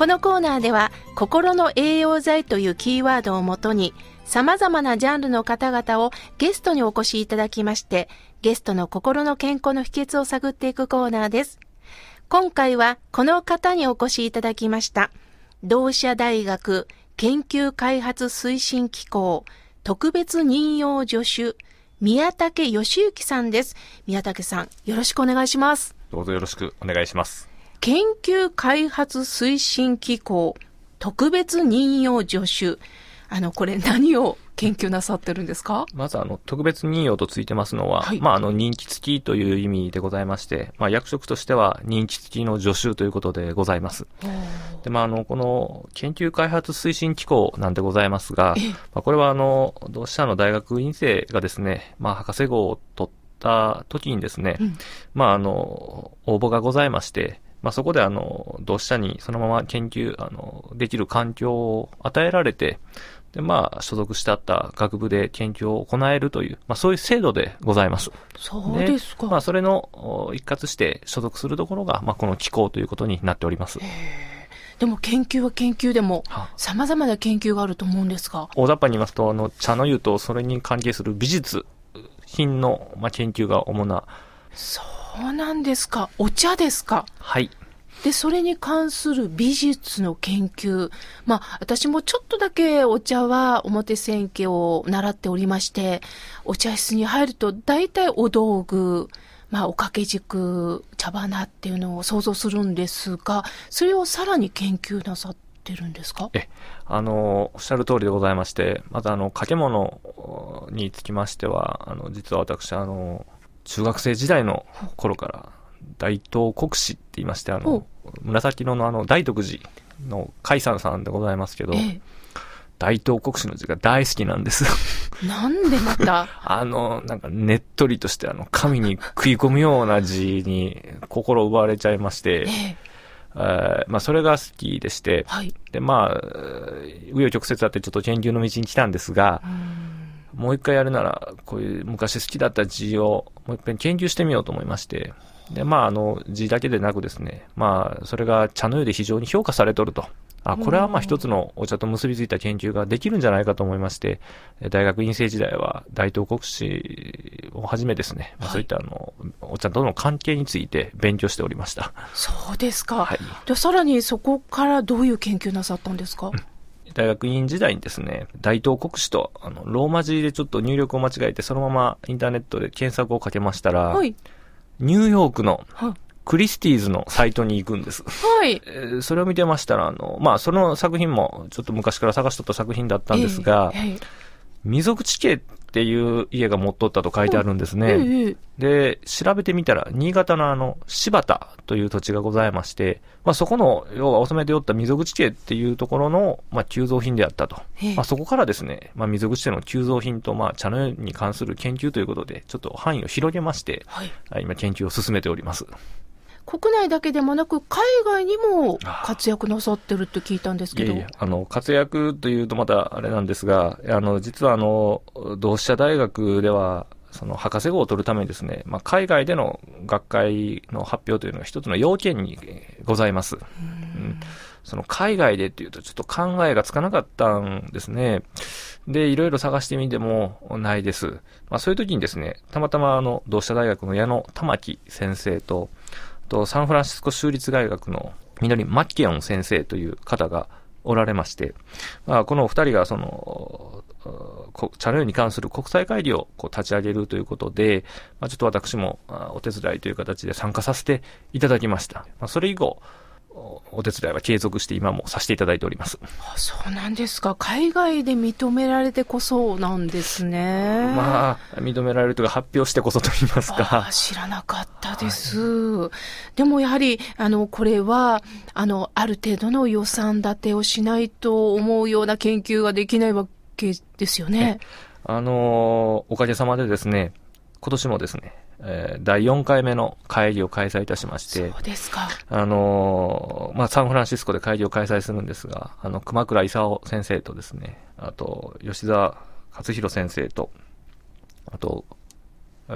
このコーナーでは、心の栄養剤というキーワードをもとに、様々なジャンルの方々をゲストにお越しいただきまして、ゲストの心の健康の秘訣を探っていくコーナーです。今回はこの方にお越しいただきました。同社大学研究開発推進機構特別任用助手宮武義行さんです。宮武さん、よろしくお願いします。どうぞよろしくお願いします。研究開発推進機構特別任用助手。あの、これ何を研究なさってるんですか？まず、あの、特別任用とついてますのは、はい。まあ、あの、任期付きという意味でございまして、まあ、役職としては任期付きの助手ということでございます。で、まあ、あの、この、研究開発推進機構なんでございますが、ええ。まあ、これは、あの、同志社の大学院生がですね、まあ、博士号を取った時にですね、うん。まあ、あの、応募がございまして、まあ、そこで、あの、同志社にそのまま研究、あの、できる環境を与えられて、で、まあ、所属してあった学部で研究を行えるという、まあ、そういう制度でございます。そうですか。まあ、それのお一括して所属するところが、まあ、この機構ということになっております。でも研究は研究でもは様々な研究があると思うんですが。大雑把に言いますと、あの、茶の湯とそれに関係する美術品の、まあ、研究が主な、そうなんですか。お茶ですか。はい。で、それに関する美術の研究。まあ、私もちょっとだけお茶は表千家を習っておりまして、お茶室に入ると大体お道具、まあ、お掛け軸、茶花っていうのを想像するんですが、それをさらに研究なさってるんですか？え、あの、おっしゃる通りでございまして、またあの、掛け物おにつきましては、あの、実は私、あの、中学生時代の頃から、大東国史って言いまして、あほの、紫色のあの、大徳寺の海山さんでございますけど、え大東国史の字が大好きなんです。え。なんでまた、あの、なんかねっとりとして、あの、紙に食い込むような字に心奪われちゃいましてえ、え。えーまあ、それが好きでして、はい。で、まあ、紆余曲折あってちょっと研究の道に来たんですがう、んもう一回やるなら、こういう昔好きだった字をもう一遍研究してみようと思いまして、で、まあ、あの、字だけでなくですね、まあ、それが茶の湯で非常に評価されとると。あ、これはまあ一つのお茶と結びついた研究ができるんじゃないかと思いまして、え大学院生時代は大東国史をはじめですね、まあ、はいそういったあの、お茶との関係について勉強しておりました。そうですか。はい。で、さらにそこからどういう研究なさったんですか？大学院時代にですね、大東国史と、あの、ローマ字でちょっと入力を間違えて、そのままインターネットで検索をかけましたら、はい。ニューヨークのはい。クリスティーズのサイトに行くんです。はい。えーそれを見てましたら、あの、まあ、その作品もちょっと昔から探しとった作品だったんですが、えええ溝口家っていう家が持っとったと書いてあるんですえね。ええで、調べてみたら、新潟のあの、柴田という土地がございまして、まあ、そこの、要はお染めておった溝口家っていうところの、まあ、急増品であったと。ええまあ、そこからですね、まあ、溝口家の急増品と、まあ、茶の湯に関する研究ということで、ちょっと範囲を広げまして、はい。はい今研究を進めております。国内だけでもなく、海外にも活躍なさってるって聞いたんですけど。いえいえ、あの、活躍というとまたあれなんですが、あの、実はあの、同志社大学では、その博士号を取るためにですね、まあ、海外での学会の発表というのが一つの要件にえーございます。うんその海外でっていうとちょっと考えがつかなかったんですね。で、いろいろ探してみてもないです。まあそういう時にですね、たまたまあの、同志社大学の矢野玉木先生と、あとサンフランシスコ州立大学の緑マッケオン先生という方がおられまして、まあこのお二人がその、こ茶の湯に関する国際会議をこう立ち上げるということで、まあ、ちょっと私もお手伝いという形で参加させていただきました。まあ、それ以後、おお手伝いは継続して今もさせていただいております。あそうなんですか。海外で認められてこそなんですね。まあ、認められるというか発表してこそと言いますあかあ。知らなかったです。でもやはり、あの、これは、あの、ある程度の予算立てをしないと思うような研究ができないわけですよね。あのーおかげさまでですね、今年もですね、えー第4回目の会議を開催いたしまして、そうですか。あのーまあ、サンフランシスコで会議を開催するんですが、あの、熊倉勲先生とですね、あと、吉沢勝弘先生と、あと、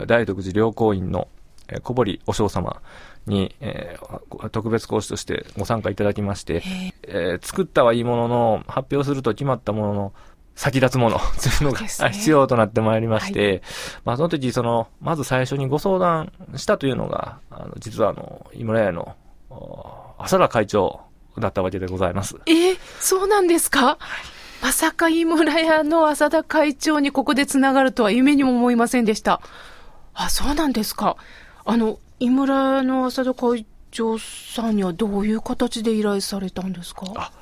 大徳寺良光院のえー小堀お嬢様に、えー特別講師としてご参加いただきまして、えー作ったはいいものの、発表すると決まったものの、先立つもの。というのが必要となってまいりまして、まあその時、その、まず最初にご相談したというのが、あの、実はあの、井村屋の、お浅田会長だったわけでございます。えーそうなんですか？まさか井村屋の浅田会長にここでつながるとは夢にも思いませんでした。あ、そうなんですか。あの、井村屋の浅田会長さんにはどういう形で依頼されたんですか？あ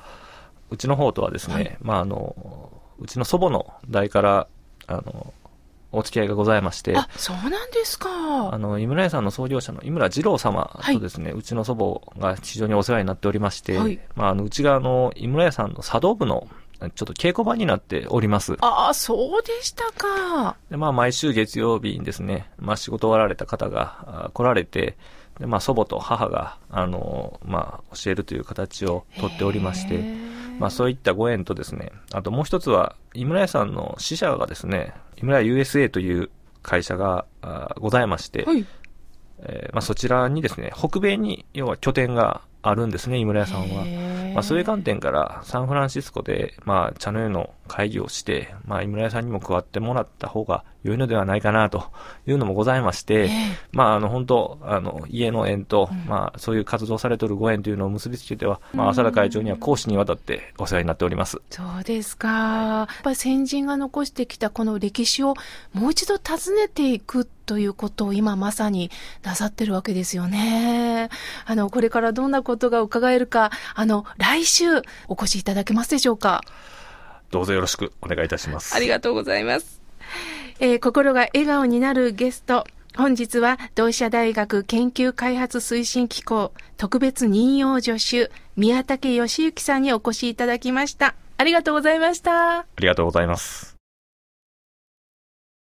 うちの方とはですね、はい。まああの、うちの祖母の代から、あの、お付き合いがございまして、あ、そうなんですか。あの、井村屋さんの創業者の井村二郎様とですね、うちの祖母が非常にお世話になっておりまして、はいまあ、あの、うちがあの、井村屋さんの茶道部の、ちょっと稽古場になっております。ああ、そうでしたか。で、まあ、毎週月曜日にですね、まあ、仕事終わられた方があ来られて、で、まあ、祖母と母が、あの、まあ、教えるという形をとっておりまして、まあそういったご縁とですね、あともう一つは、井村屋さんの支社がですね、井村屋 USA という会社があございまして、はい。えーまあそちらにですね、北米に要は拠点があるんですね、井村屋さんは。まあそういう観点から、サンフランシスコで、まあ茶の湯の会議をして、まあ井村屋さんにも加わってもらった方が良いのではないかなというのもございまして、ええまああの本当、あの家の縁と、まあそういう活動されているご縁というのを結びつけては、まあ浅田会長には講師にわたってお世話になっております。そうですか。やっぱり先人が残してきたこの歴史をもう一度訪ねていくということを今まさになさってるわけですよね。あの、これからどんなことが伺えるか、あの、来週お越しいただけますでしょうか？どうぞよろしくお願いいたします。ありがとうございます。えー心が笑顔になるゲスト。本日は同志社大学研究開発推進機構特別任用助手宮武義之さんにお越しいただきました。ありがとうございました。ありがとうございます。